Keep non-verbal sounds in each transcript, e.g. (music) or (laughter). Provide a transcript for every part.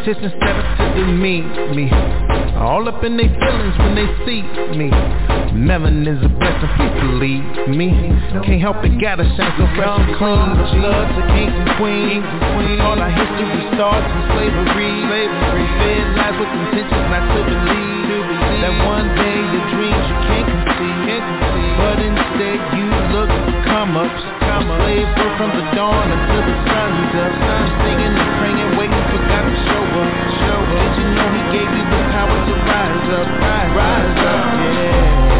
competition set up to demean me. All up in their feelings when they see me. Melon is a blessing, please believe me. Can't help it, gotta shine so fresh and clean. Bloods of kings and queens. All our history starts in slavery. Fed lies with intentions not to believe. That one day your dreams you can't conceive. But instead you look come ups. Slave from the dawn until the sun's up. Singing and praying, waiting for God to show up. Up. Did you know He gave you the power to rise up? Rise up, yeah.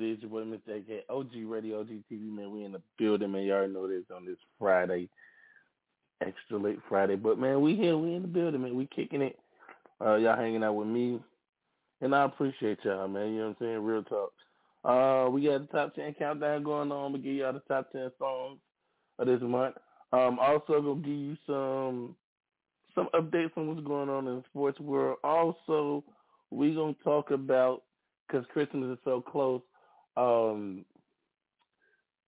it is. Your boy, Mr. AK, OG Radio, OG TV, man. We in the building, man. Y'all know this on this Friday, extra late Friday. But, man, we here. We in the building, man. We kicking it. Uh, y'all hanging out with me. And I appreciate y'all, man. You know what I'm saying? Real talk. Uh, we got the top 10 countdown going on. To give y'all the top 10 songs of this month. Um, also, to give you some some updates on what's going on in the sports world. Also, we to talk about because Christmas is so close, um,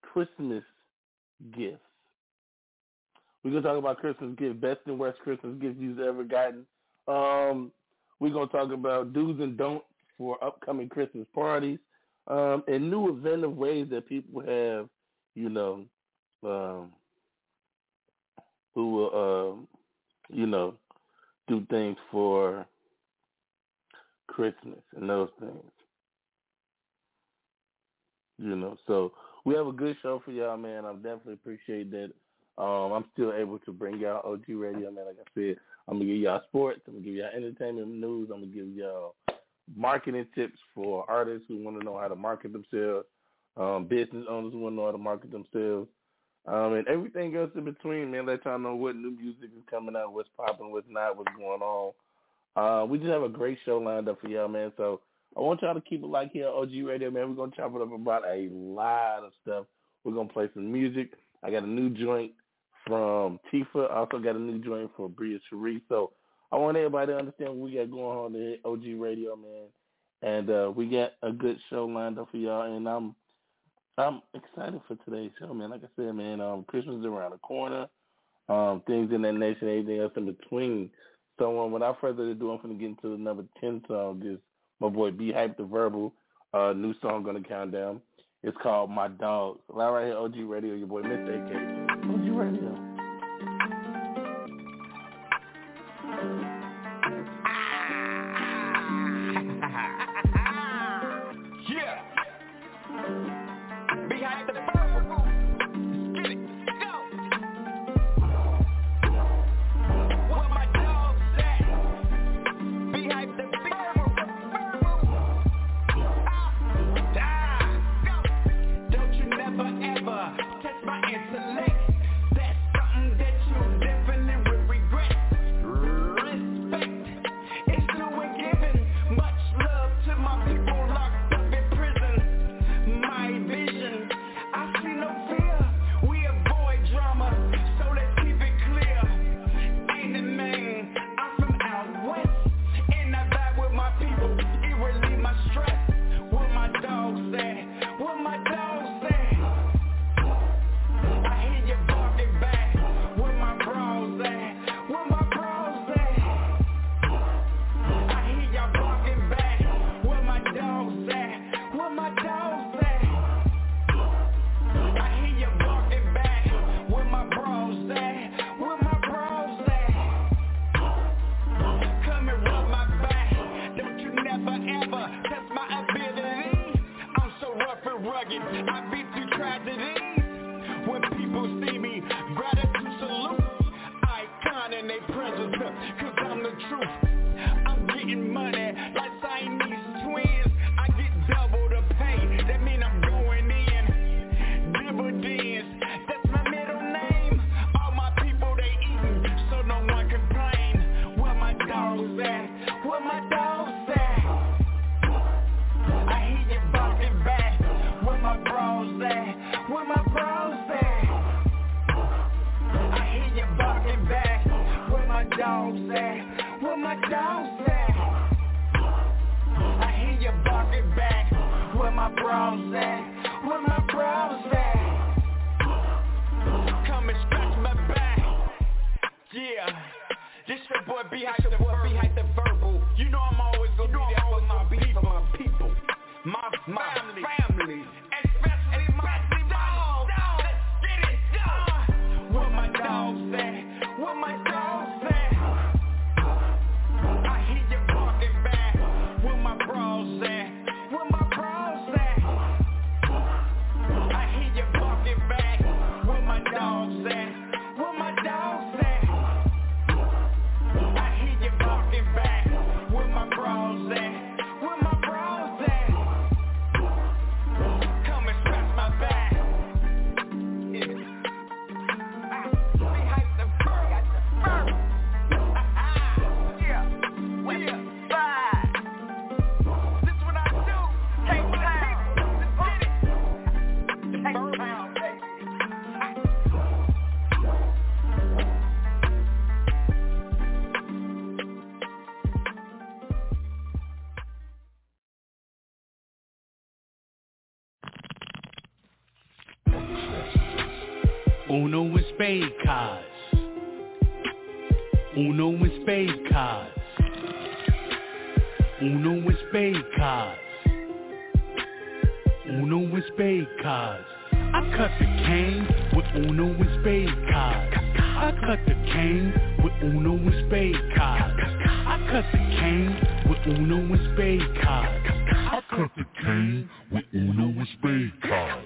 Christmas gifts. We're gonna talk about Christmas gifts, best and worst Christmas gifts you've ever gotten. Um, we're gonna talk about do's and don'ts for upcoming Christmas parties, um, and new inventive ways that people have, you know, um, who will, um, you know, do things for Christmas and those things. You know, so we have a good show for y'all, man. I definitely appreciate that. Um, I'm still able to bring y'all OG Radio, man. Like I said, I'm gonna give y'all sports. I'm gonna give y'all entertainment news. I'm gonna give y'all marketing tips for artists who want to know how to market themselves, um, business owners who want to know how to market themselves, um, and everything else in between, man. Let y'all know what new music is coming out, what's popping, what's not, what's going on. Uh, we just have a great show lined up for y'all, man. So I want y'all to keep it like here, OG Radio, man. We're gonna chop it up about a lot of stuff. We're gonna play some music. I got a new joint from Tifa. I also got a new joint for Bria Cherie. So I want everybody to understand what we got going on at OG Radio, man. And uh, we got a good show lined up for y'all, and I'm I'm excited for today's show, man. Like I said, man, um, Christmas is around the corner. um, things in that nation, anything else in between. So um, without further ado, I'm going to get into the number 10 song. This my boy B Hype the Verbal, uh, new song going to count down. It's called My Dogs. Live right here, OG Radio, your boy Mr. AK. OG Radio. Uno and spade cards. Uno and spade cards. Uno and spade cards. Uno and spade cards. I cut the cane with Uno and spade cards. I cut the cane with Uno and spade cards. I cut the cane with Uno and spade cards. I cut the cane with Uno and spade cards.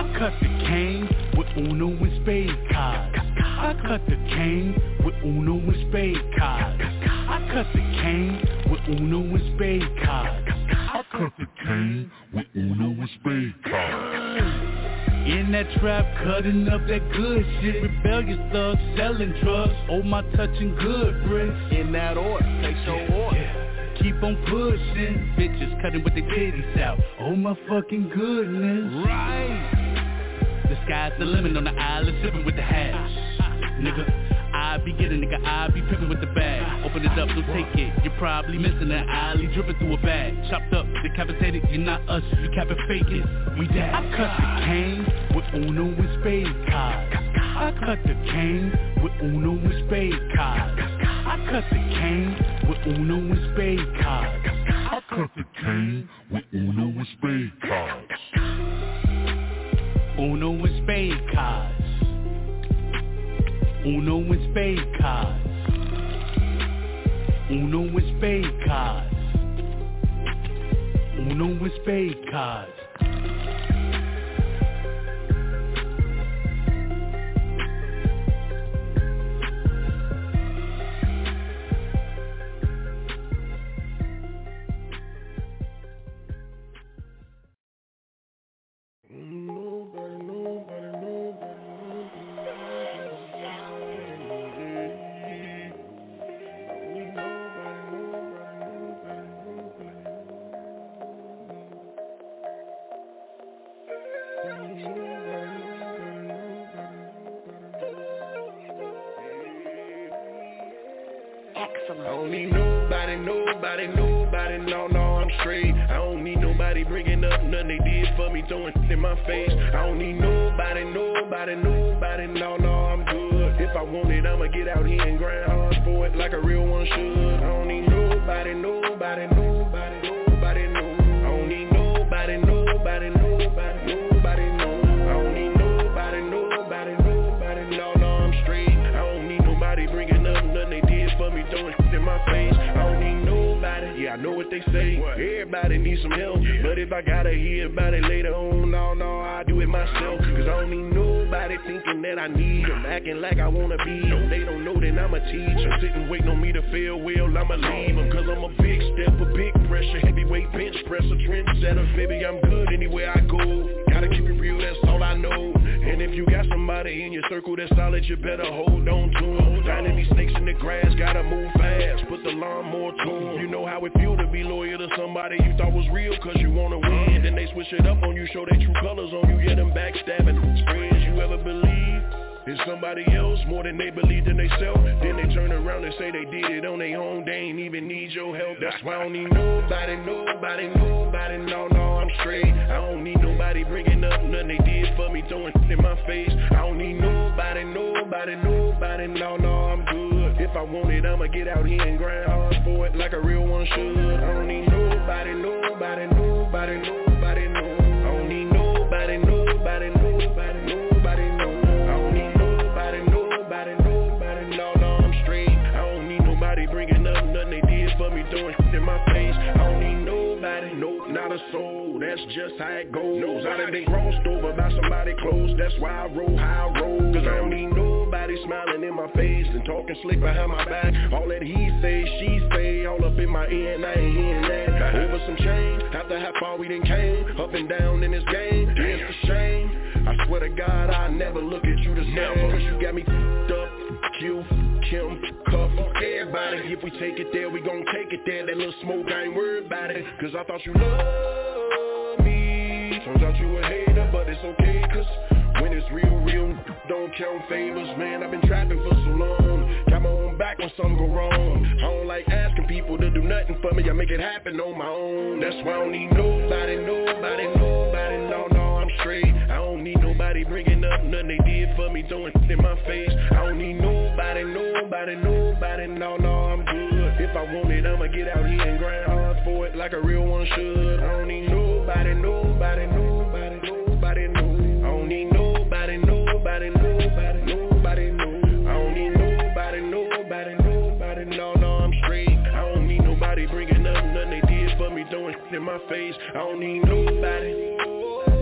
I cut the cane with Uno and spade cards. I cut the cane with Uno and spade cards. I cut the cane with Uno and spade cards. I cut the cane with Uno and spade cards. In that trap, cutting up that good shit. Rebellious thugs selling drugs. Oh my touching good bricks. In that order, take your order. Keep on pushing, bitches cutting with their titties out. Oh my fucking goodness. Right. The sky's the limit on the island, sipping with the hash. Nigga, I be getting nigga, I be pimping with the bag. Open it up, don't take it. You're probably missing an alley, dripping through a bag. Chopped up, decapitated, you're not us, you cap it fake it. We dead. I cut the cane with Uno and spade cards. I cut the cane with Uno and spade cards. I cut the cane with Uno and spade cards. I cut the cane with Uno and spade cards. Uno and spade cards. Uno and spade cards. Uno and spade cards. Uno and spade cards. Even need your help. That's why I don't need nobody, nobody, nobody. No, no, I'm straight. I don't need nobody bringing up nothing they did for me, throwing in my face. I don't need nobody, nobody, nobody. No, no, I'm good. If I want it, I'ma get out here and grind hard for it like a real one should. I don't need nobody, nobody, nobody, nobody, no. I don't need nobody, nobody, nobody, for in my face. I don't need nobody, nope, not a soul. That's just how it goes. I done been crossed over by somebody close. That's why I roll how I roll. Cause I don't need nobody smiling in my face and talking slick behind my back. All that he say, she say, all up in my ear and I ain't hearing that. Over some change, after how far we done came, up and down in this game, it's a shame. I swear to God, I never look at you the same. Cause you got me f***ed up. Q, Kim, Cuff, everybody. If we take it there, we gon' take it there. That little smoke, I ain't worried about it. Cause I thought you loved me. Turns out you a hater, but it's okay. Cause real, real, don't count favors. Man, I've been trapping for so long. Got my own back when something go wrong. I don't like asking people to do nothing for me. I make it happen on my own. That's why I don't need nobody, nobody, nobody. No, no, I'm straight. I don't need nobody bringing up nothing they did for me, throwing in my face. I don't need nobody, nobody, nobody. No, no, I'm good. If I want it, I'ma get out here and grind hard for it like a real one should. I don't need nobody, nobody, nobody, nobody, no. Nobody, nobody, nobody, no. I don't need nobody, nobody, nobody. No, no, I'm straight. I don't need nobody bringing up nothing they did for me, throwing in my face. I don't need nobody.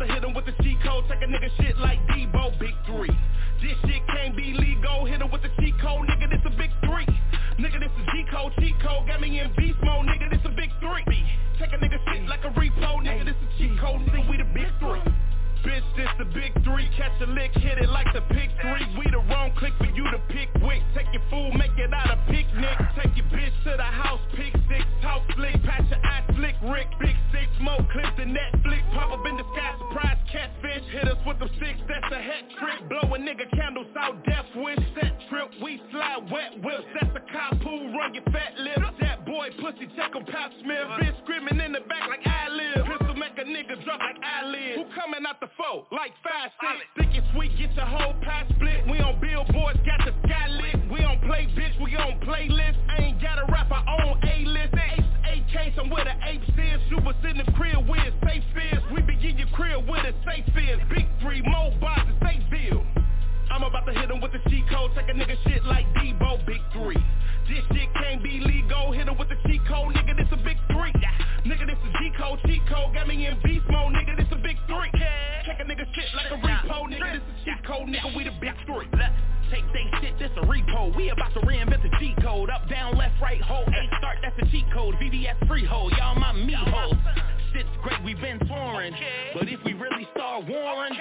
To hit him with the cheat code, take a nigga shit like Debo, big three. This shit can't be legal, hit him with the cheat code, nigga, this a big three. Nigga, this is G code, cheat code, got me in beast mode, nigga, this a big three. Take a nigga shit like a repo, nigga, this is cheat code, nigga, we the big three. Bitch, this the big three, catch a lick, hit it like the pick three. We the wrong click for you to pick quick. Take your food, make it out a picnic. Take your bitch to the house, pick six, talk slick, patch your eye slick, Rick, big six, smoke clips the Netflix, pop up in the sky, surprise catfish. Hit us with the six, that's a hat trick. Blow a nigga candles out, death wish, set trip. We slide wet whips, that's a cop who run your fat lips. That boy pussy, check him, Pop Smith. Bitch screaming in the back like I live. Pistol make a nigga drop like I live. Who coming out the four, like five, six. Thick and sweet, get your whole pie split. We on billboards, got the sky lit. We don't play bitch, we on playlist. I ain't got a rap, I own A-list. AK, somewhere the apes is. You was in the crib where it's safe is. We begin your crib where the safe is. Big three, more and safe bill. I'm about to hit him with the cheat code, take a nigga shit like Debo, big three. This shit can't be legal, hit him with the cheat code, nigga, this a big three. Nigga, this a G code, cheat code, got me in beast mode, nigga, this a big three. Check a nigga shit like a repo, nigga, this a cheat code, nigga, we the big three. Take they shit, this a repo. We about to reinvent the G code. Up, down, left, right, hold, A start, that's the cheat code. VVS freehold, y'all my me hoes. Shit's great, we been touring. But if we really start warring,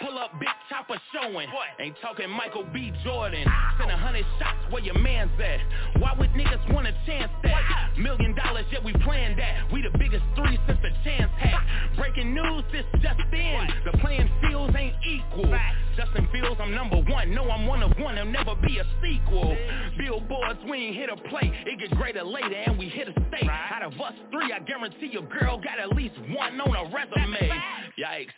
pull up big chopper showing. Ain't talking Michael B. Jordan. Send a hundred shots where your man's at. Why would niggas want a chance that? Million dollars, yeah, we planned that. We the biggest three since the chance had. Breaking news, this just in. The playing fields ain't equal. Justin Fields, I'm number one. No, I'm one of one. There'll never be a sequel. Billboards, we ain't hit a play. It get greater later and we hit a state. Out of us three, I guarantee your girl got at least one on a resume. Yikes.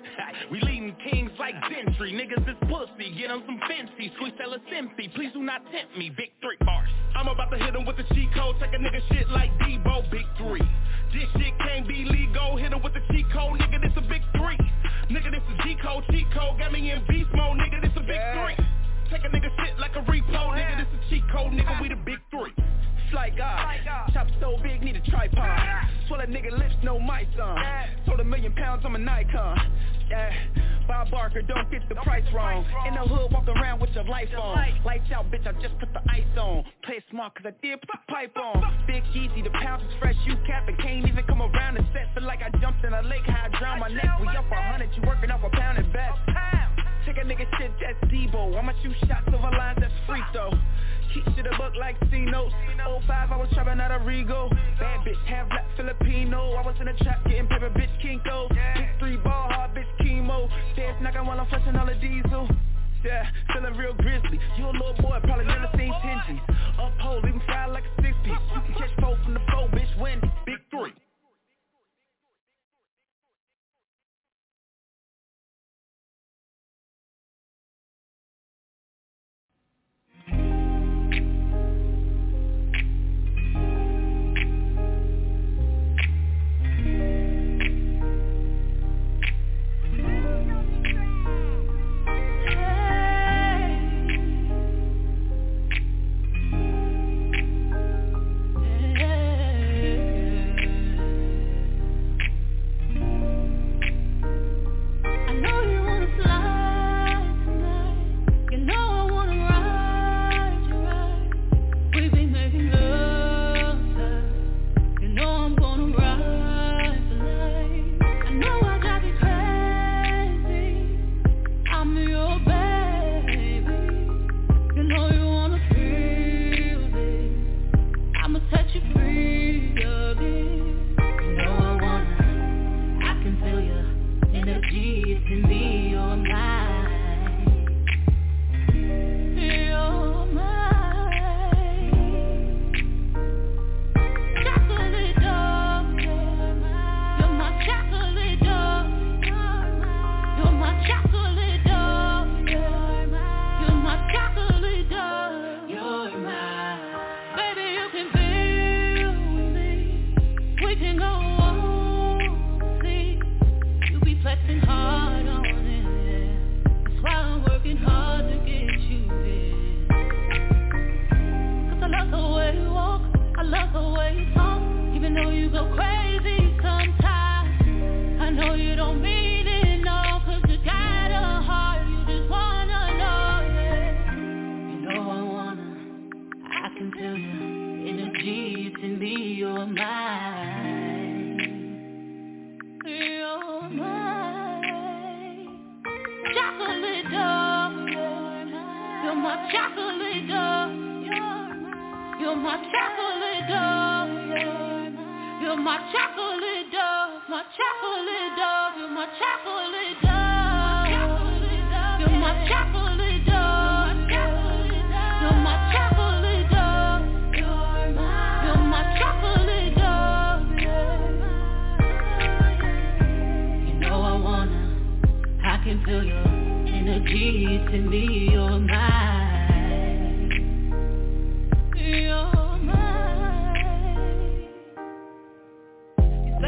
(laughs) we leading kings like Gentry. Niggas is pussy. Get them some fancy. Sweet seller empty. Please do not tempt me. Big three bars. I'm about to hit him with the cheat code. Take a nigga shit like Debo. Big three. This shit can't be legal. Hit him with the cheat code. Nigga, this a big three. Nigga, this is G code. Cheat code. Got me in beast mode. Nigga, this a big three. Take a nigga shit like a repo. Nigga, this is cheat code. Nigga, we the big three. Fly God, chop so big, need a tripod. Swell that nigga lips, no mic on. Uh. Sold a million pounds, I'm a Nikon. Yeah, Bob Barker, don't get the price wrong. In the hood, walk around with your life on. Lights out, bitch, I just put the ice on. Play smart, cause I did put the pipe on. Big Easy, the pounds is fresh, you cap and can't even come around the set. Feel like I jumped in a lake, how I drown my neck. We up a hundred, you working off a pound and back. Take a nigga shit, that's Debo. I'ma shoot shots over lines, that's free throw. Keep shit a book like C notes. 05, I was trapping out of Rego. Bad bitch, half black Filipino. I was in a trap getting paper, bitch, Kinko. Big three ball hard, bitch, chemo. Stairs knocking while I'm flashing all the diesel. Yeah, feeling real grizzly. You a little boy, probably never seen Tingy. Uphold, leave him fly like a six piece. You can catch four from the four, bitch, win. Big three.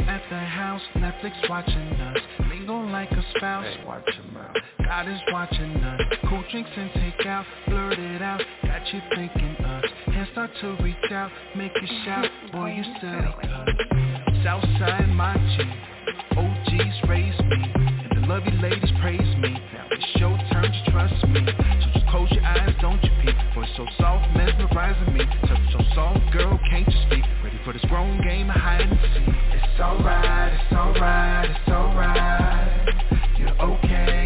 at the house, Netflix watching us. Mingle like a spouse, hey, watch your mouth. God is watching us. Cool drinks and take out, blurt it out. Got you thinking us. Hands start to reach out, make you shout. (laughs) Boy, you silly cuz. Southside my G. OGs raise me. And the lovely ladies praise me. Now it's your turn to trust me. So just close your eyes, don't you peek. Boy, so soft, mesmerizing me. So, so soft, girl, can't you speak? For this grown game of hide and seek. It's alright, it's alright, it's alright. You're okay,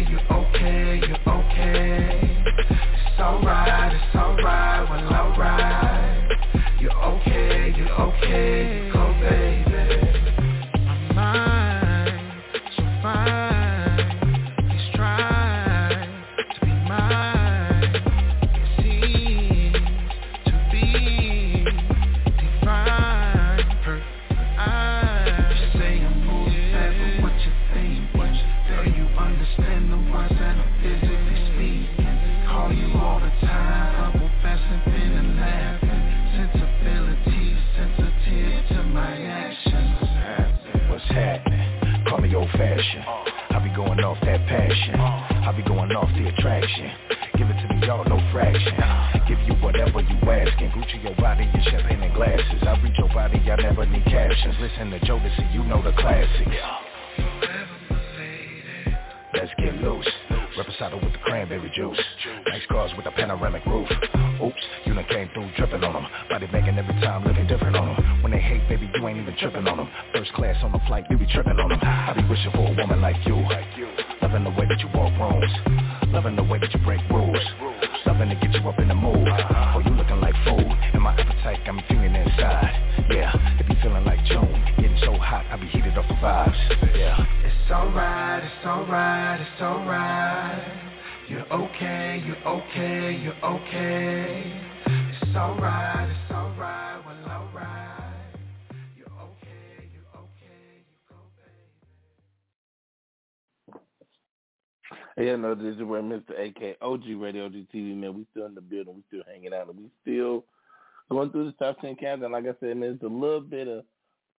ten countdown. Like I said, man, it's a little bit of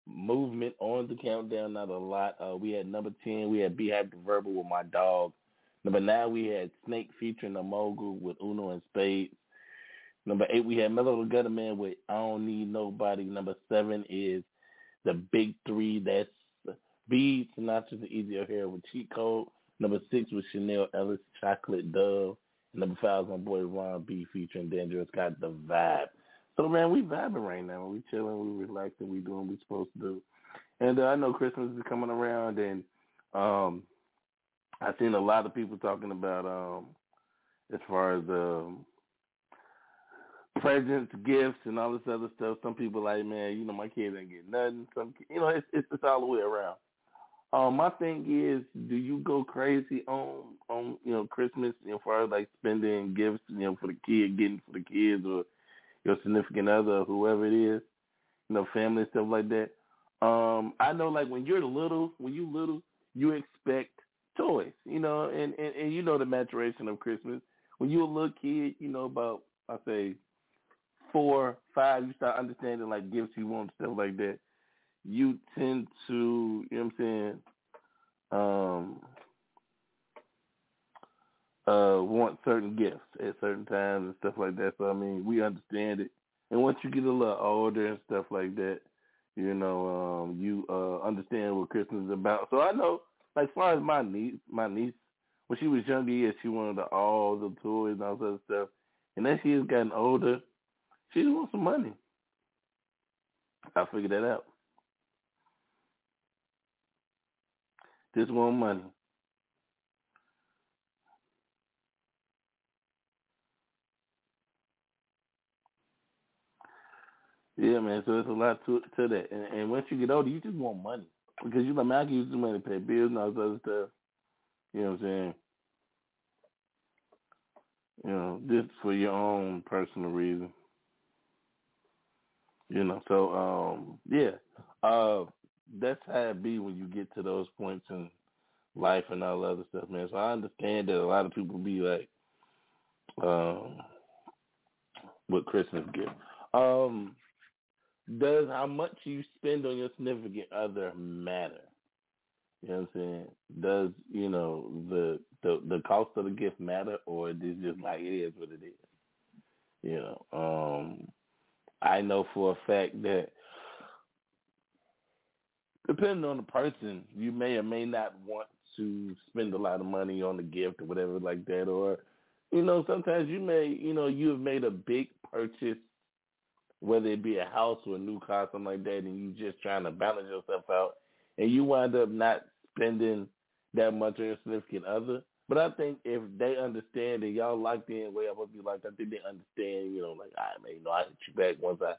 movement on the countdown, not a lot. Uh, we had number ten, we had Beehive the Verbal with my dog. Number nine, we had Snake featuring the Mogul with Uno and Spades. Number eight, we had Mellow the Gutter Man with I Don't Need Nobody. Number seven is the Big Three. That's B, Sinatra the Easy Hair with Cheat Code. Number six was Chanel Ellis, Chocolate Dove. Number five was my boy Ron B featuring Dangerous got the vibe. So man, we vibing right now. We chilling, we relaxing, we doing what we supposed to do. And uh, I know Christmas is coming around, and um, I've seen a lot of people talking about um, as far as um, presents, gifts, and all this other stuff. Some people like, man, you know, my kids ain't getting nothing. Some, you know, it's it's, it's all the way around. Um, my thing is, do you go crazy on on you know Christmas, you know, far as like spending gifts, you know, for the kid, getting for the kids or your significant other, whoever it is, you know, family and stuff like that. Um, I know like when you're little, when you little, you expect toys, you know, and, and, and you know the maturation of Christmas. When you're a little kid, you know, about I say four, five, you start understanding like gifts you want, stuff like that. You tend to, you know what I'm saying, um, uh, want certain gifts at certain times and stuff like that. So I mean, we understand it. And once you get a little older and stuff like that, you know, um, you uh understand what Christmas is about. So I know, like, as far as my niece, my niece, when she was younger, yeah, she wanted all the toys and all that stuff. And as she has gotten older, she just wants some money. I figured that out. Just want money. Yeah, man. So it's a lot to to that. And, and once you get older, you just want money because you like, man, I can use the money to pay bills and all this other stuff. You know what I'm saying? You know, just for your own personal reason. You know, so um, yeah, uh, that's how it be when you get to those points in life and all the other stuff, man. So I understand that a lot of people be like, um, with Christmas gift. Um, does how much you spend on your significant other matter? You know what I'm saying? Does you know the the the cost of the gift matter, or is it just like it is what it is? You know, um, I know for a fact that depending on the person, you may or may not want to spend a lot of money on the gift or whatever like that, or you know, sometimes you may, you know, you have made a big purchase whether it be a house or a new car, something like that, and you just trying to balance yourself out, and you wind up not spending that much on your significant other. But I think if they understand that y'all locked in way I'm supposed to be like, I think they understand, you know, like, all right, man, you know, I hit you back once I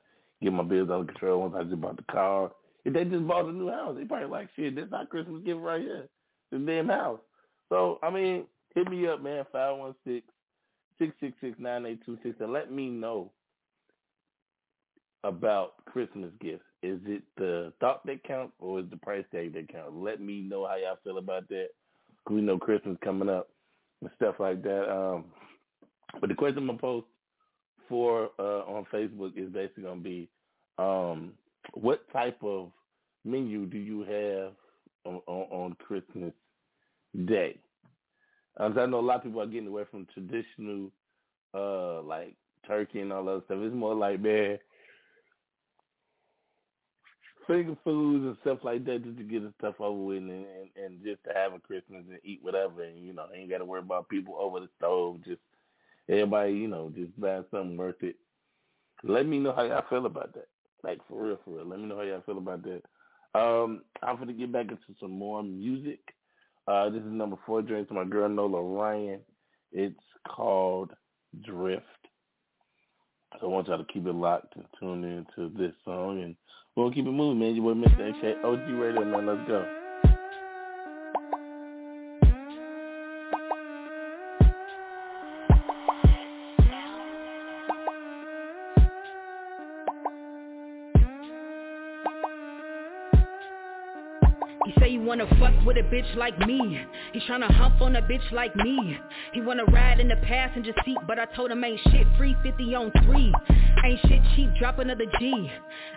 get my bills under control, once I just bought the car. If they just bought a new house, they probably like, shit, this not Christmas gift right here. The damn house. So, I mean, hit me up, man, 516 666 9826 and let me know about Christmas gifts. Is it the thought that counts or is the price tag that counts? Let me know how y'all feel about that. We know Christmas coming up and stuff like that. Um, but the question I'm gonna post for uh, on Facebook is basically gonna be, um, what type of menu do you have on, on, on Christmas Day? Um, I know a lot of people are getting away from traditional, uh, like turkey and all that stuff. It's more like, man, finger foods and stuff like that just to get the stuff over with and, and, and just to have a Christmas and eat whatever and you know ain't got to worry about people over the stove. Just everybody you know just buying something worth it. Let me know how y'all feel about that. Like for real, for real. Let me know how y'all feel about that. Um, I'm gonna get back into some more music. Uh, this is number four drink to my girl Nola Ryan. It's called Drift. So I want y'all to keep it locked and tune in to this song and we'll keep it moving, man. You boy Mr. X OG Radio, man. Let's go. Wanna fuck with a bitch like me. He tryna hump on a bitch like me. He wanna ride in the passenger seat, but I told him ain't shit free 50 on 3. Ain't shit cheap, drop another G.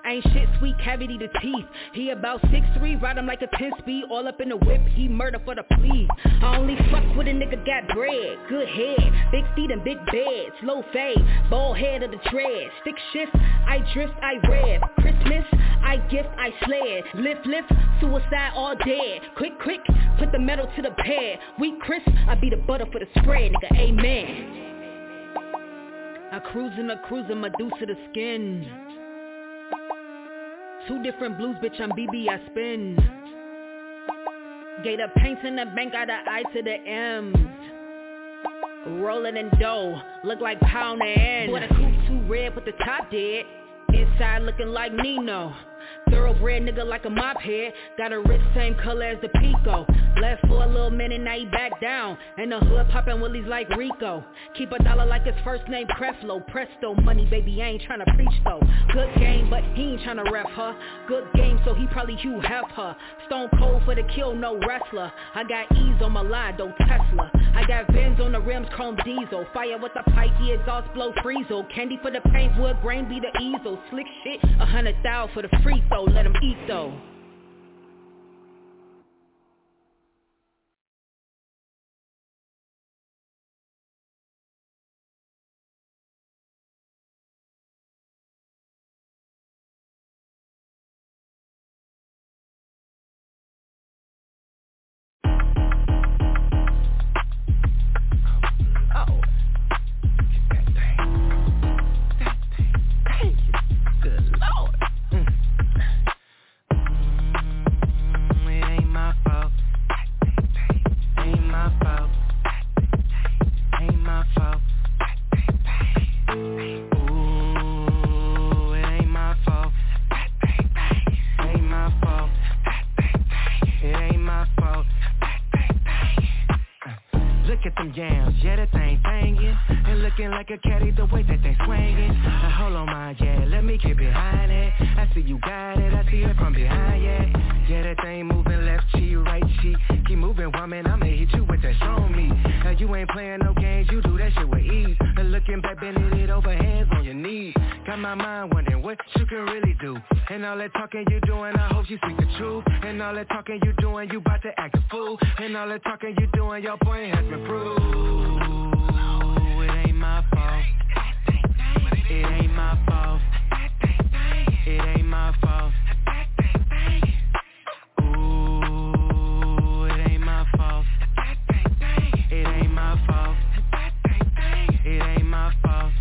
Ain't shit sweet, cavity to teeth. He about 6'3", ride him like a 10 speed, all up in the whip, he murder for the plea. I only fuck with a nigga got bread, good head, big feet and big beds, low fade, bald head of the dread, stick shift, I drift, I rev, Christmas, I gift, I slay it. Lift, lift, suicide all dead. Quick, quick, put the metal to the pad. We crisp, I be the butter for the spread, nigga, amen. I cruising. I cruising, Medusa the skin. Two different blues, bitch, I'm BB, I spin. Gator paints in the bank, got the I to the M's. Rolling in dough, look like pound and. Boy, the coupe too red, but the top dead. Inside looking like Nino. Thoroughbred nigga like a mop head. Got a wrist same color as the Pico. Left for a little minute, now he back down. And the hood poppin' willies like Rico. Keep a dollar like his first name Creflo. Presto money, baby, I ain't tryna preach though. Good game, but he ain't tryna rep her. Good game, so he probably Hugh her. Stone cold for the kill, no wrestler. I got ease on my line, Tesla. I got Vans on the rims, chrome diesel. Fire with the pipe, the exhaust blow freezel. Candy for the paint, wood grain be the easel. Slick shit, a hundred thou for the free throw let them eat though. like a caddy the way that they swinging. Now hold on, my yeah, let me get behind it. I see you got it, I see it from behind, yeah. Yeah, that thing moving left cheek, right cheek. Keep moving, woman, I'ma hit you with that show me. Now you ain't playing no games, you do that shit with ease. And looking back, bending it over, hands on your knees. Got my mind wondering what you can really do. And all that talking you doing, I hope you speak the truth. And all that talking you doing, you bout to act a fool. And all that talking you doing, your point has been proved my fault. It ain't my fault. It ain't my fault. Ooh, it ain't my fault. It ain't my fault. It ain't my fault.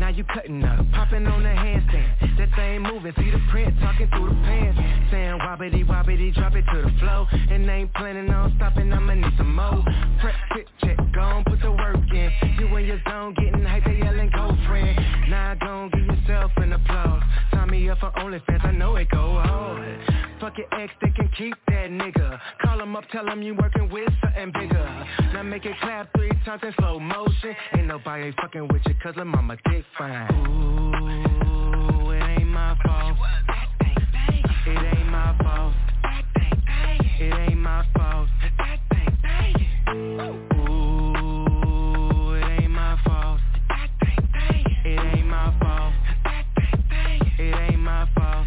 Now you cutting up, popping on a handstand same moving, the Print talking through the pants Saying wobbity wobbity, drop it to the flow And ain't planning on stopping, I'ma need some more. Prep, quick check, gon' put the work in. You in your zone, getting hype, they yelling go friend. Now gon' give yourself an applause. Sign me up for OnlyFans, I know it go hard. Fuck your ex, they can keep that nigga. Call him up, tell him you working with something bigger. Now make it clap three times in slow motion. Ain't nobody fucking with you cause I'm dick fine. Ooh my fault. It ain't my fault. It ain't my fault. Ooh, it ain't my fault. It ain't my fault. It ain't my fault.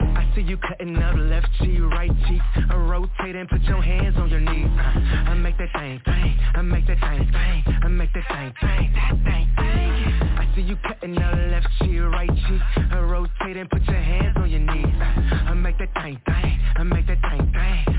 I see you cutting up left cheek, right cheek. I rotate and put your hands on your knees. Uh, I make that thing, thing. I make that thing, thing. I make that thing, thing. That thing, thing. See you cutting her left cheek, right cheek. I rotate and put your hands on your knees. I make that thing thing, I make that thing thing.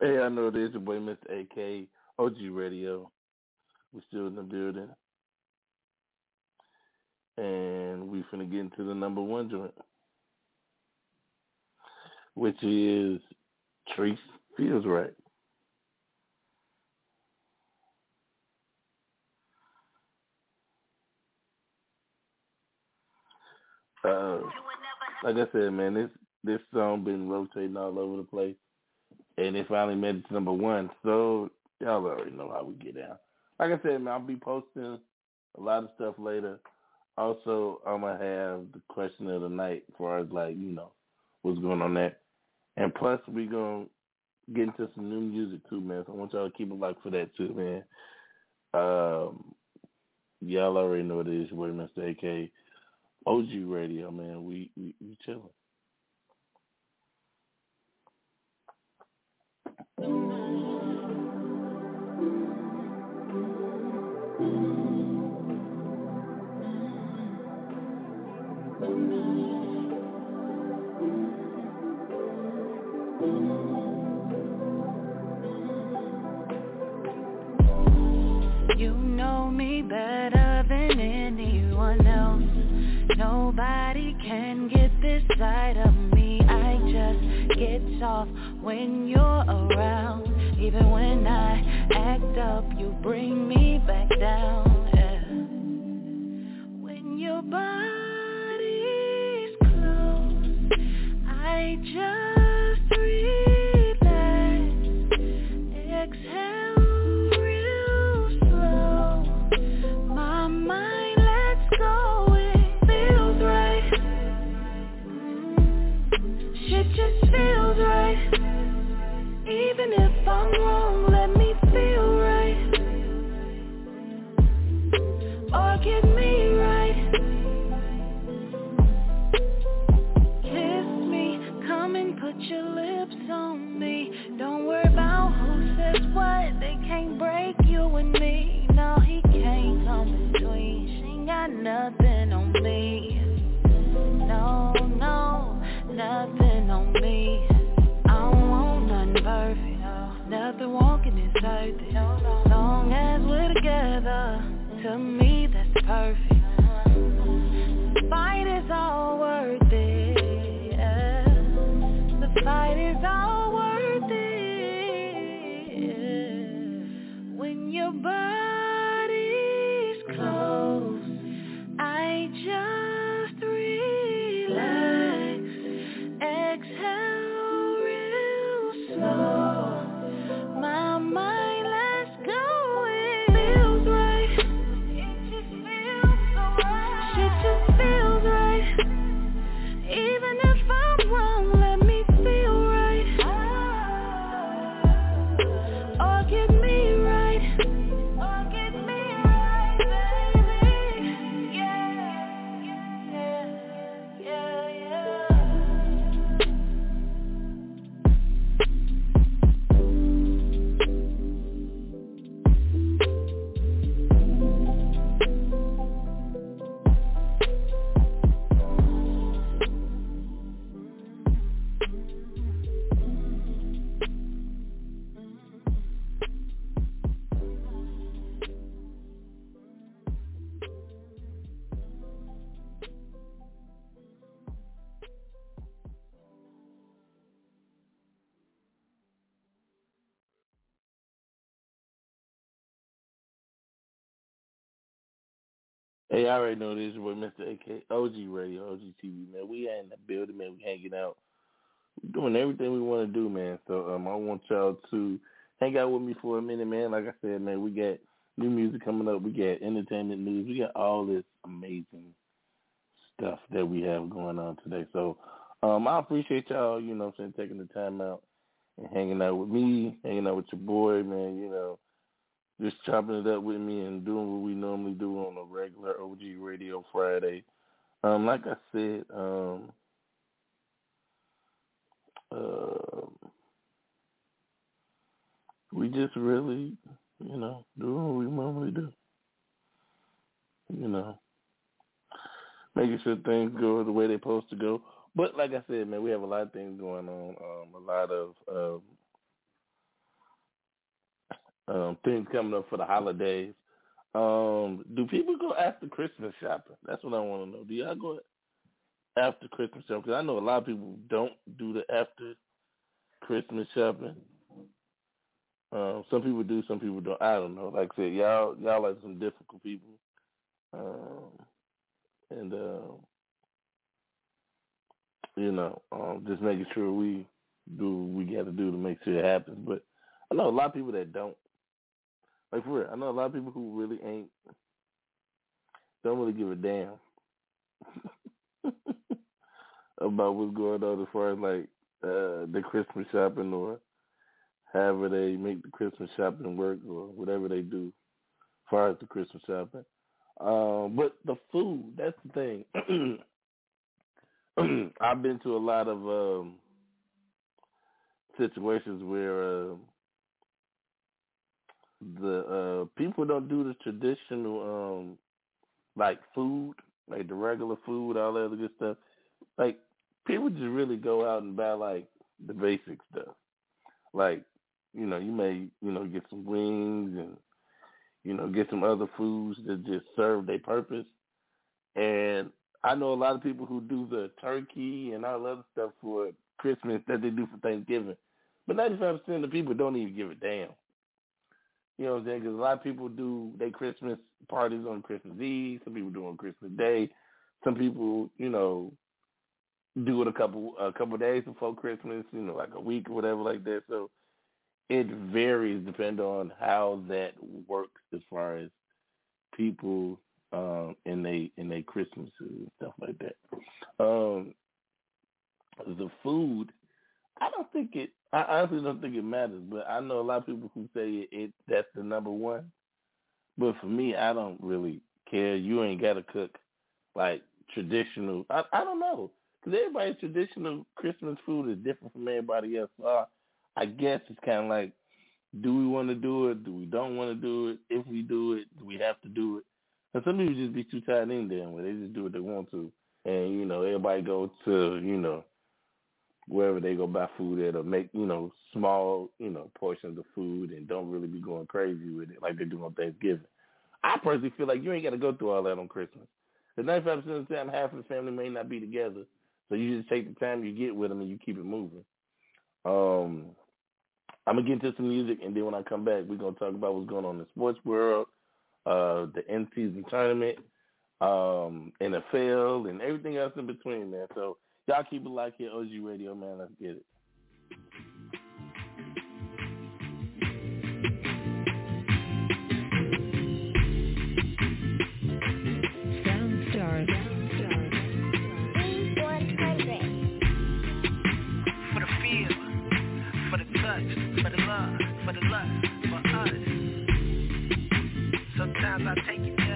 Hey, I know this your boy Mr. AK, OG Radio. We're still in the building. And we finna get into the number one joint. Which is Trace Feels Right. Uh, like I said, man, this this song been rotating all over the place, and it finally made it to number one. So y'all already know how we get down. Like I said, man, I'll be posting a lot of stuff later. Also, I'm gonna have the question of the night, as far as like you know what's going on there, and plus we gonna get into some new music too, man. So I want y'all to keep a locked for that too, man. Um, y'all already know what it is, boy Mr. AK. OG Radio, man. We we, we chilling. You know me better than anyone else. Nobody can get this side of me. Just get soft when you're around. Even when I act up, you bring me back down. yeah. When your body's close, I just I'm wrong, perfect. Hey, I already know this boy, Mr. AK, OG Radio, OG TV, man. We in the building, man. We hanging out, we doing everything we want to do, man. So um, I want y'all to hang out with me for a minute, man. Like I said, man, we got new music coming up. We got entertainment news. We got all this amazing stuff that we have going on today. So um, I appreciate y'all, you know, I'm saying taking the time out and hanging out with me, hanging out with your boy, man. You know just chopping it up with me and doing what we normally do on a regular OG Radio Friday. Um, like I said, um, uh, we just really, you know, doing what we normally do. You know, making sure things go the way they're supposed to go. But like I said, man, we have a lot of things going on. Um, a lot of um, um, things coming up for the holidays. Um, do people go after Christmas shopping? That's what I want to know. Do y'all go after Christmas shopping? Because I know a lot of people don't do the after Christmas shopping. Um, some people do, some people don't. I don't know. Like I said, y'all y'all like some difficult people, um, and uh, you know, um, just making sure we do what we got to do to make sure it happens. But I know a lot of people that don't. Like for real, I know a lot of people who really ain't don't really give a damn (laughs) about what's going on as far as like uh the Christmas shopping or however they make the Christmas shopping work or whatever they do as far as the Christmas shopping. Um, but the food, that's the thing. (clears throat) I've been to a lot of um situations where uh, the uh people don't do the traditional um like food, like the regular food, all that other good stuff. Like people just really go out and buy like the basic stuff. Like, you know, you may, you know, get some wings and you know, get some other foods that just serve their purpose. And I know a lot of people who do the turkey and all other stuff for Christmas that they do for Thanksgiving. But 95% of the people don't even give a damn. You know what I'm saying? Because a lot of people do their Christmas parties on Christmas Eve. Some people do on Christmas Day. Some people, you know, do it a couple a couple days before Christmas. You know, like a week or whatever like that. So it varies depending on how that works as far as people um in they in their Christmas and stuff like that. Um the food, I don't think it I honestly don't think it matters, but I know a lot of people who say it, it that's the number one. But for me, I don't really care. You ain't got to cook like traditional. I I don't know because everybody's traditional Christmas food is different from everybody else. So I, guess it's kind of like, do we want to do it? Do we don't want to do it? If we do it, do we have to do it? And some people just be too tied in there where they just do what they want to, and you know everybody go to you know wherever they go buy food at or make, you know, small, you know, portions of food and don't really be going crazy with it like they do on Thanksgiving. I personally feel like you ain't got to go through all that on Christmas. Because 95% of the time, half of the family may not be together. So you just take the time you get with them and you keep it moving. Um, I'm going to get into some music, and then when I come back, we're going to talk about what's going on in the sports world, uh, the in-season tournament, um, NFL, and everything else in between, man. So Y'all keep it like here, OG Radio, man. Let's get it. Soundstar, what I. For the feel, for the touch, for the love, for the love, for us. Sometimes I take it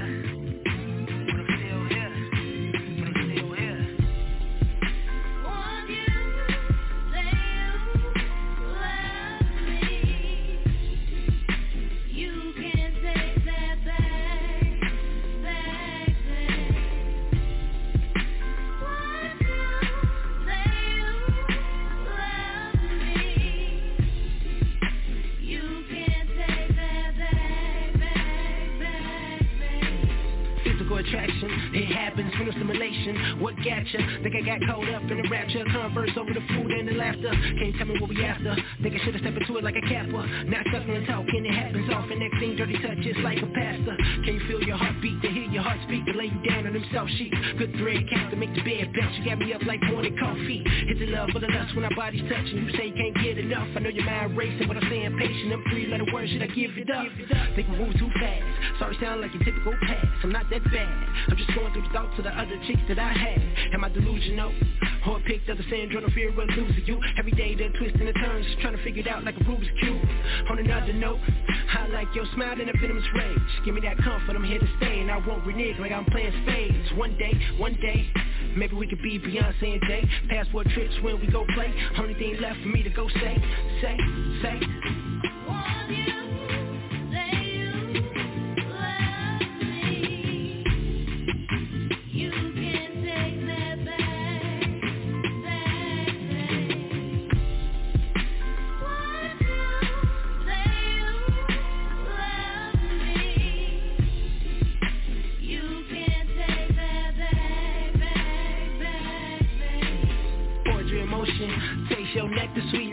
What got ya? Think I got caught up in the rapture. Converse over the food and the laughter. Can't tell me what we after. Think I should've stepped into it like a capper. Not sucking and talking, it happens often. Next thing, dirty touches like a pastor. Can you feel your heartbeat? To hear your heart speak, to lay you down on them soft sheets. Good thread cap to make the bed bounce. You got me up like morning coffee. Hit the love for the lust when our bodies touching. You say you can't get enough. I know your mind racing, but I'm staying patient. I'm three letter words, should I give it up? Think we move too fast. Sorry, sound like your typical past. I'm not that bad. I'm just going through the thoughts of the other chicks that I had. Am I delusional? Or picked up the syndrome of fear of losing you? Every day they're twisting the turns, trying to figure it out like a Rubik's Cube. On another note, I like your smile and a venomous rage. Give me that comfort, I'm here to stay, and I won't renege like I'm playing spades. One day, one day, maybe we could be Beyonce and Jay. Passport trips when we go play. Only thing left for me to go say, say, say. Taste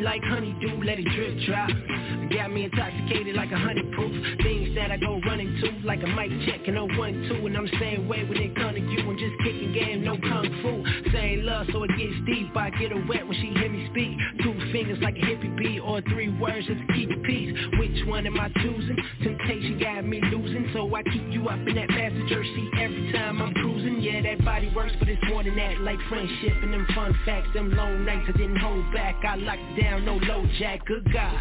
like honeydew, let it drip drop. Got me intoxicated like a honey proof. Things that I go running to like a mic check and a one two, and I'm same way when it come to you. I'm just kicking game, no kung fu. Same love, so it gets deep. I get her wet when she hear me speak. Fingers like a hippie beat, or three words just to keep peace. Which one am I choosing? Temptation got me losing, so I keep you up in that passenger seat every time I'm cruising. Yeah, that body works, but it's more than that. Like friendship and them fun facts, them long nights I didn't hold back. I locked down, no low jack. Good God.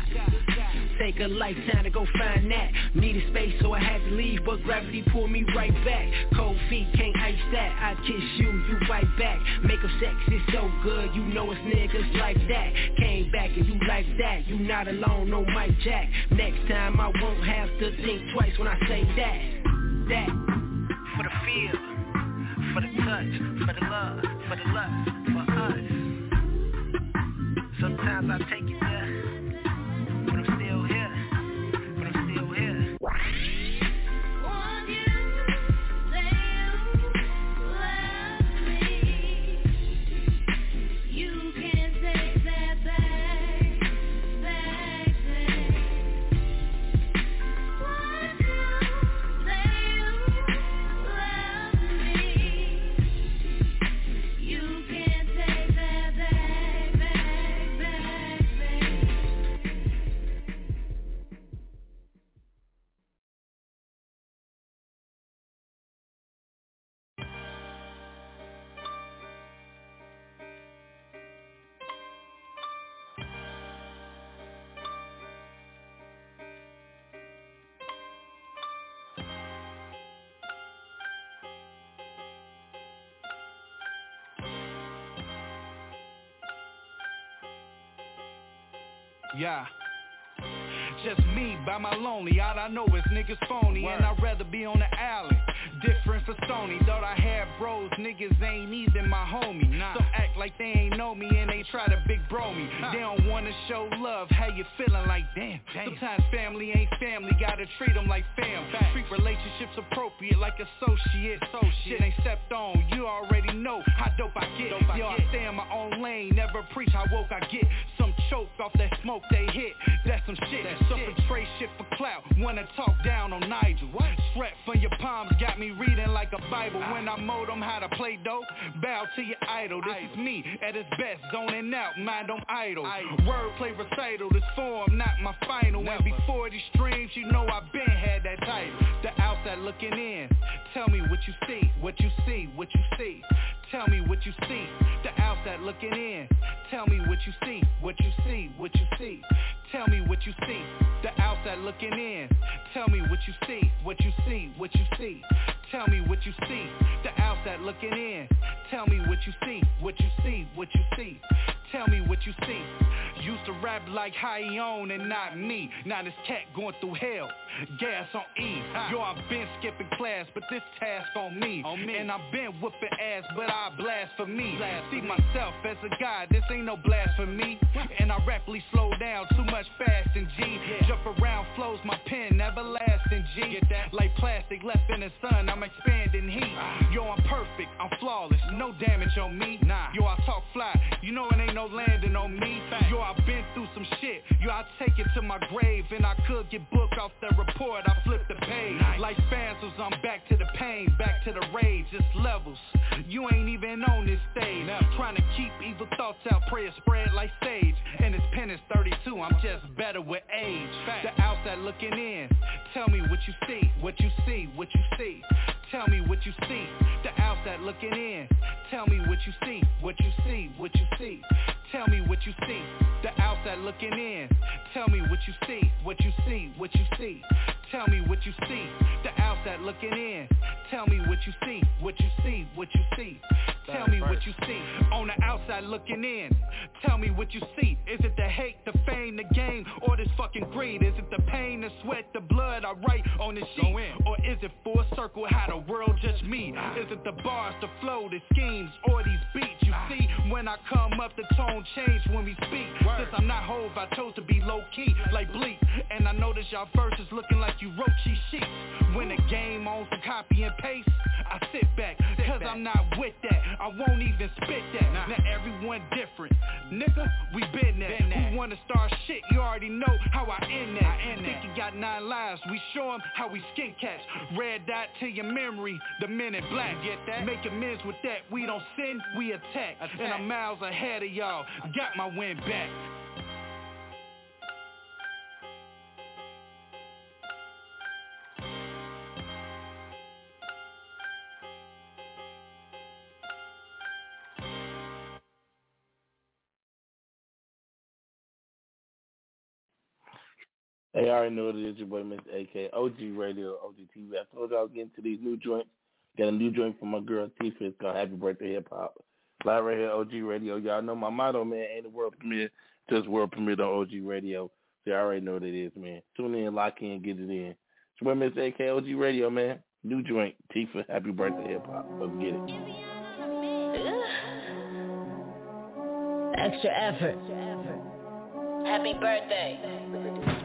Take a lifetime to go find that. Needed space, so I had to leave, but gravity pulled me right back. Cold feet can't ice that. I kiss you, you bite back. Make up sex is so good, you know it's niggas like that. Came back and you like that. You not alone, no Mike Jack. Next time I won't have to think twice when I say that. That. For the feel, for the touch, for the love, for the lust, for us. Sometimes I take it Yeah. Just me by my lonely, all I know is niggas phony And I'd rather be on the alley, different for Stony Thought I had bros, niggas ain't even my homie nah. Some act like they ain't know me and they try to big bro me huh. They don't wanna show love, how you feeling like damn, damn. Sometimes family ain't family, gotta treat them like fam Fact. Treat relationships appropriate like associate So shit ain't stepped on, you already know how dope I get dope Yo, I, get. I stay in my own lane, never preach how woke I get Some choke off that smoke they hit, that's some shit. That's Some betray shit for clout, wanna talk down on Nigel. What? Sweat from your palms. Got me reading like a Bible. When I mow them how to play dope, bow to your idol. This is me at its best, zoning out, mind on idle. Wordplay recital, this form not my final. And before these streams, you know I been had that title The outside looking in, tell me what you see, what you see, what you see Tell me what you see, the outside looking in Tell me what you see, what you see, what you see Tell me what you see, the outside looking in Tell me what you see, what you see, what you see Tell me what you see, the outside looking in Tell me what you see, what you see, what you see Tell me what you see Used to rap like he and not me. Now this cat going through hell. Gas on E. Yo, I've been skipping class, but this task on me. On me. And I've been whooping ass, but I blast for me. See myself as a guy, this ain't no blasphemy. And I rapidly slow down, too much fast and G. Jump around flows, my pen everlasting G. Get that? Like plastic left in the sun, I'm expanding heat. Ah. Yo, I'm perfect, I'm flawless, no damage on me. Nah. Yo, I talk fly, you know it ain't no landing on me. Yo, I've been through some shit. Yo, I take it to my grave, and I could get booked off the report. I flip the page. Like Spazzles, I'm back to the pain, back to the rage. It's levels. You ain't even on this stage. Trying to keep evil thoughts out, prayer spread like sage. And this pen is 32, I'm just better with age. The outside looking in, tell me what you see, what you see, what you see. Tell me what you see. The outside looking in, tell me what you see, what you see, what you see. Tell me what you see. The outside looking in, tell me what you see, what you see, what you see. Tell me what you see. The outside looking in. Tell me what you see, what you see, what you see. Tell me what you see. On the outside looking in. Tell me what you see. Is it the hate, the fame, the game, or this fucking greed? Is it the pain, the sweat, the blood I write on this sheet? Or is it full circle how the world judge me? Is it the bars, the flow, the schemes, or these beats? You see, when I come up, the tone change when we speak. Since I'm not Hove, I chose to be low key, like Bleek. And I notice y'all verses looking like you wrote cheat sheets. When the game on some copy and paste, I sit back, cause I'm not with that. I won't even spit that. Now everyone different. Nigga, we been there. Who wanna start shit? You already know how I end that. I end Think you got nine lives. We show 'em how we skin catch. Red dot to your memory, the men in black. Get that? Make amends with that. We don't sin, we attack. And I'm miles ahead of y'all. Got my win back. Hey, I already know what it is. Your boy, Miss AK, OG Radio, OG TV. I told y'all I was getting to these new joints. Got a new joint for my girl Tifa. It's called Happy Birthday Hip Hop. Live right here, OG Radio. Y'all know my motto, man. Ain't a world premiere, just world premiere on OG Radio. So y'all already know what it is, man. Tune in, lock in, get it in. It's your boy, Mr. AK, OG Radio, man. New joint, Tifa. Happy Birthday Hip Hop. Let's get it. Extra effort. Extra effort. Happy birthday.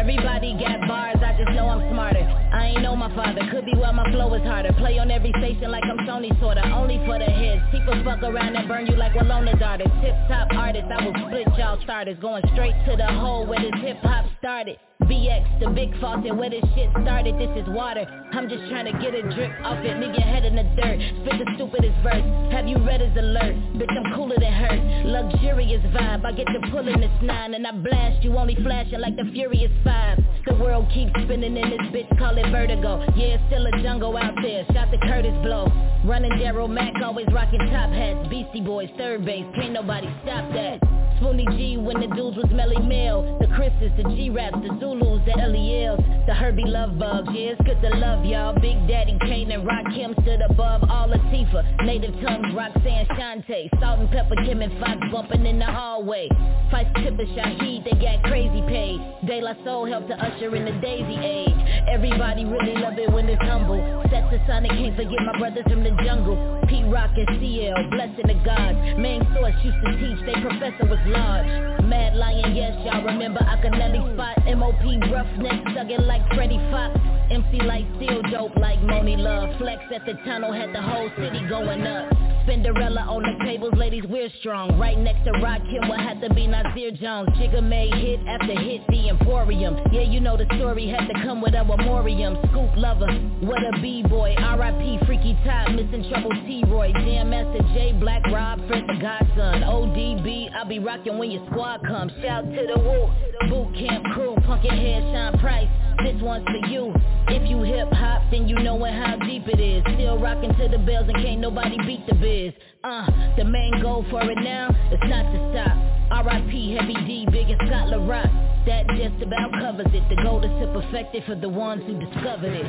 Everybody got bars, I just know I'm smarter. I ain't know my father, could be why my flow is harder. Play on every station like I'm Sony sorta, only for the hits. People fuck around and burn you like Walona daughters. Tip top artist, I will split y'all starters. Going straight to the hole where this hip hop started. BX, the big faucet where this shit started, this is water. I'm just trying to get a drip off it, leave your head in the dirt. Spit the stupidest verse, have you read his alert? Bitch, I'm cooler than her. Luxurious vibe, I get to pulling this nine and I blast you, only flashing like the Furious Five. The world keeps spinning in this bitch, call it vertigo. Yeah, it's still a jungle out there, shot the Kurtis Blow. Running Daryl Mack, always rocking top hats. Beastie Boys, 3rd Bass, can't nobody stop that. Spoonie G when the dudes was Melle Mel. The Chris's, the G-Raps, the Zulus, the L.E.L.s, the Herbie Love Bugs. Yeah, it's good to love y'all. Big Daddy Kane and Rakim stood above all Latifah. Native tongues, Roxanne Shante. Salt-N-Pepa, Kim and Fox bumping in the hallway. Fights Tipper Shaheed, they got crazy paid. De La Soul helped to usher in the daisy age. Everybody really love it when it's humble. Sets the Sonic, can't forget my brothers from the jungle. Pete Rock and CL, blessing the gods. Main source used to teach, they professor was large. Mad Lion, yes, y'all remember Akinyele spot. MOP roughneck, thuggin' like Freddie Foxxx. MC Lyte still dope like Monie Love. Flex at the tunnel, had the whole city going up. Spinderella on the tables, ladies, we're strong. Right next to Rakim, what had to be Nasir Jones. Jigga made hit after hit, the Emporium. Yeah, you know the story had to come with a memoriam. Scoob Lover, what a B-boy. R.I.P. Freaky Tah, missing trouble T-Roy. Jam Master Jay, Black Rob, Fred the Godson. ODB, I'll be rocking when your squad comes. Shout to the woo. Boot camp crew, punkin' head, Sean Price. This one's for you. If you hip hop, then you knowin' how deep it is. Still rockin' to the bells and can't nobody beat the is. Uh, the main goal for it now is not to stop. R.I.P. Heavy D, biggest Scott LaRock. That just about covers it. The gold is to perfect it for the ones who discovered it.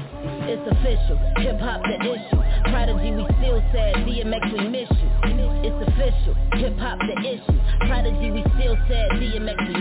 It's official. Hip hop the issue. Prodigy, we still sad. DMX, we miss you. It's official. Hip hop the issue. Prodigy, we still sad. DMX, we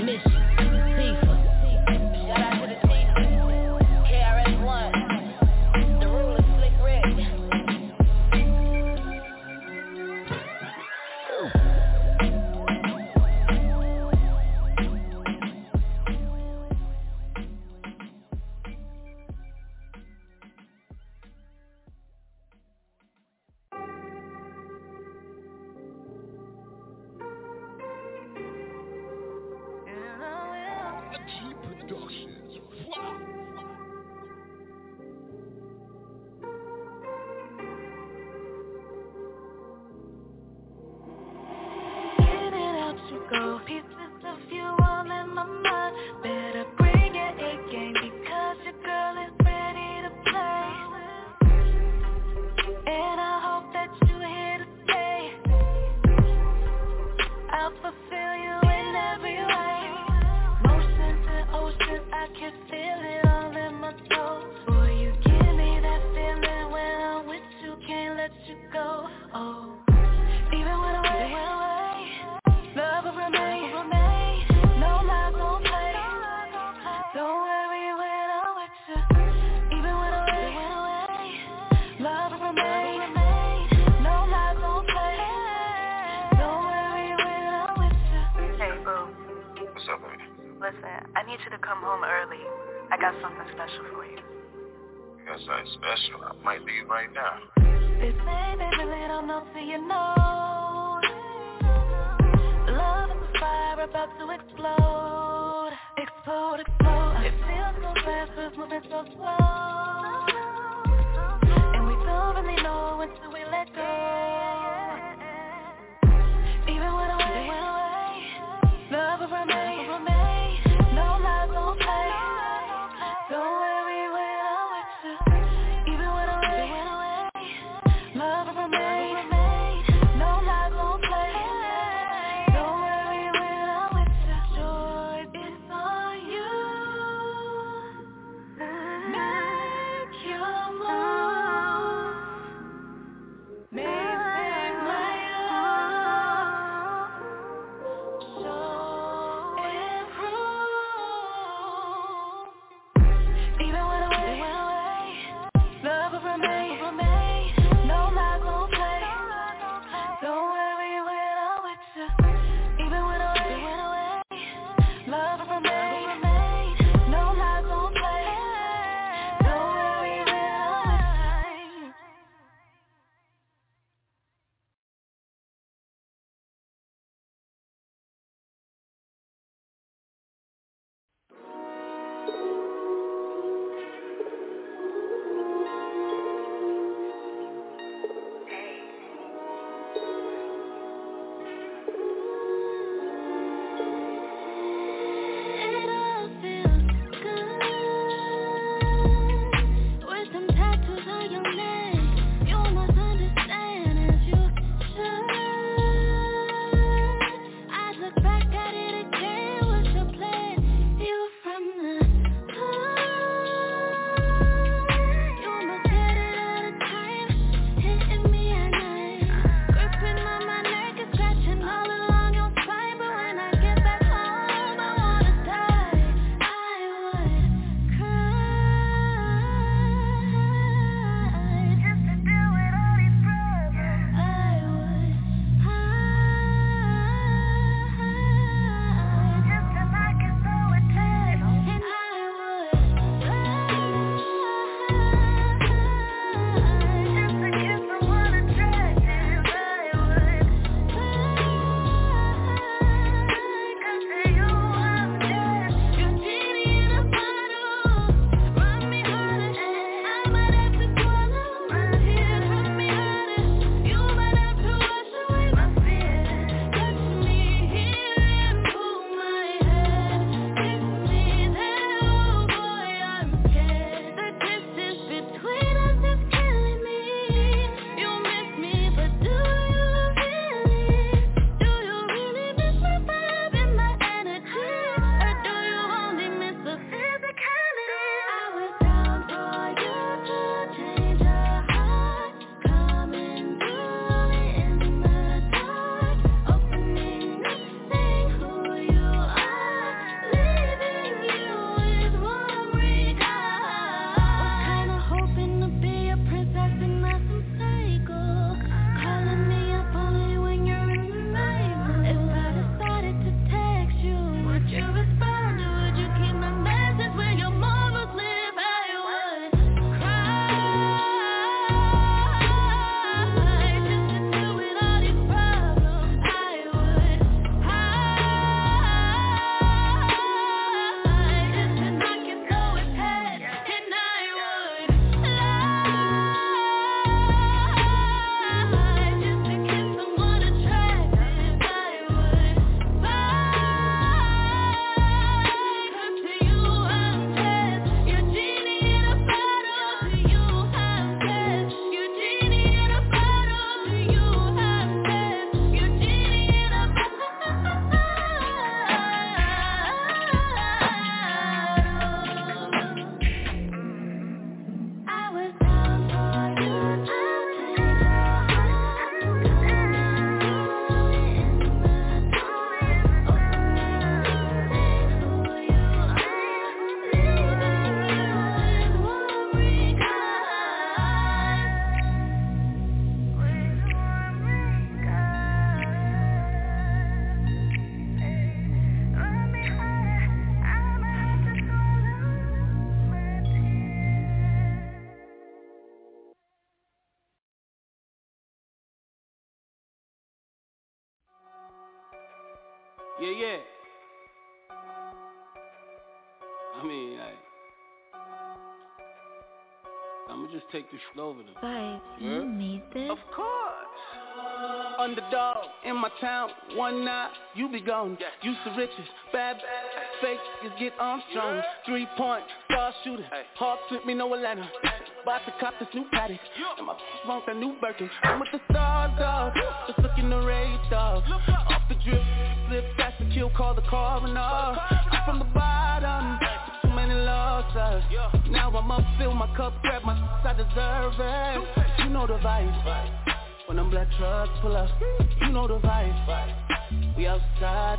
Yeah, yeah. I mean, I, I'ma just take this shit over them. Vibes, you need this? Of course. Underdog in my town, one night, you be gone. Used to riches, bad, bad, fake is get Armstrong. Three point, star shooter, Hawk sent me no Atlanta. About to cop this new Patek, and my f- want a new Birkin. I'm with the stars, dog, just looking the rage, dog. Off the drip, slip, that's the kill, call the coroner. I'm from the bottom, too many losses. Now I'm up, fill my cup, grab my I deserve it. You know the vibe. When them black trucks pull up, you know the vibe. We outside,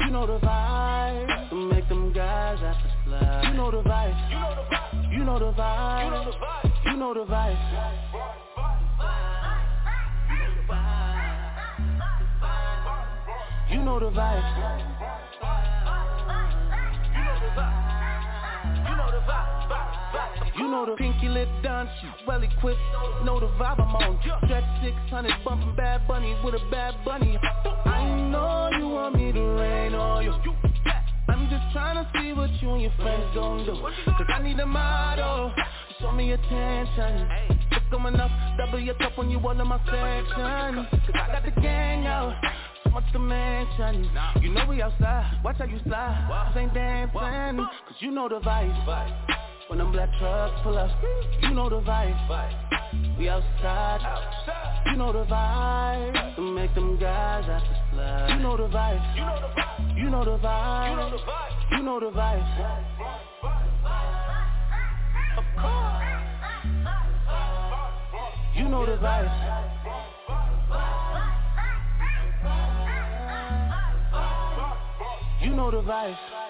you know the vibe. Make them guys have to slide. You know the vibe. You know the vibe. You know the vibe. Know the vibe. You know the pinky lip done, she's well equipped. Know the vibe I'm on. Stretch 600, bumping bad bunny with a bad bunny. I know you want me to rain on you. I'm just trying to see what you and your friends gon' do. Cause I need a model. Show me attention. It's up, double your cup when you all in my section. I got the gang out. So much to mention. You know we outside. Watch how you slide. This ain't dancing. Cause you know the vibe. When them black trucks pull up, you know the vibe. We outside, you know the vibe. To make them guys have to slide. You know the vibe. You know the vibe. You know the vibe. Of course. You know the vibe. You know the vibe. Cause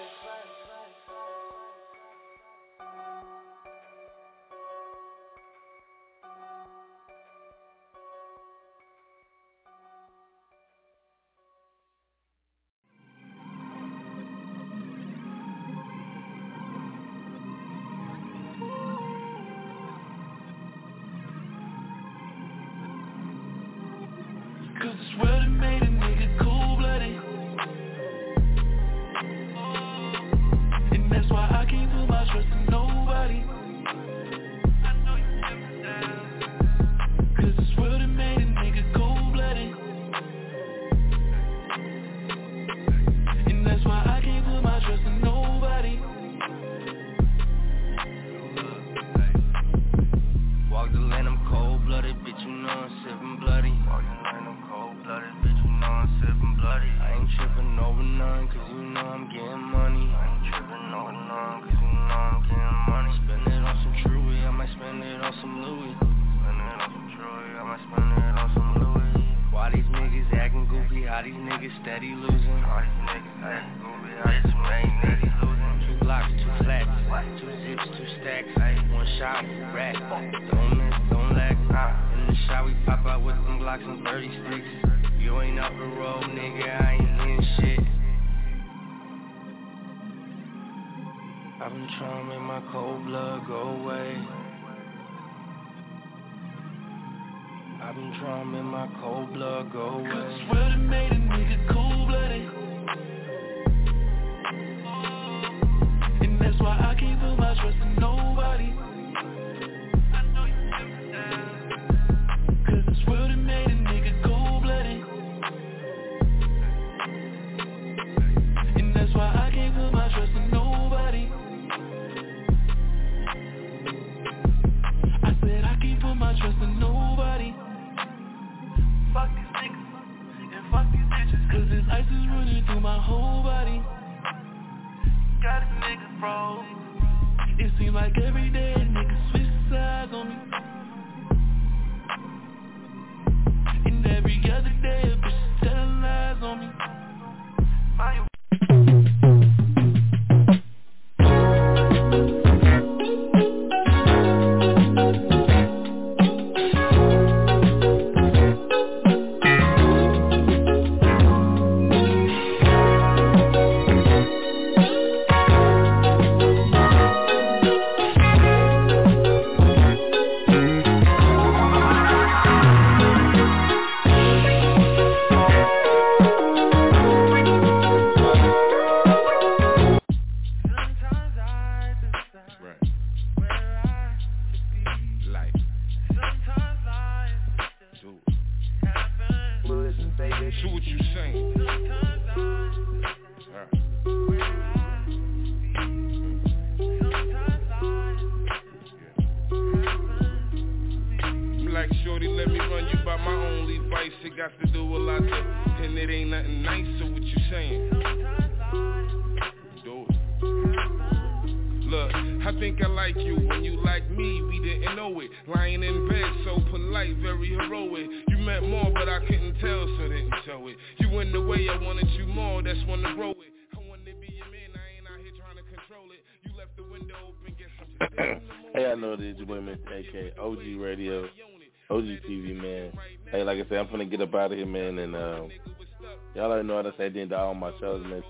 say I'm gonna get up out of here, man. And uh, y'all already know how to say "I didn't die on my shows, man.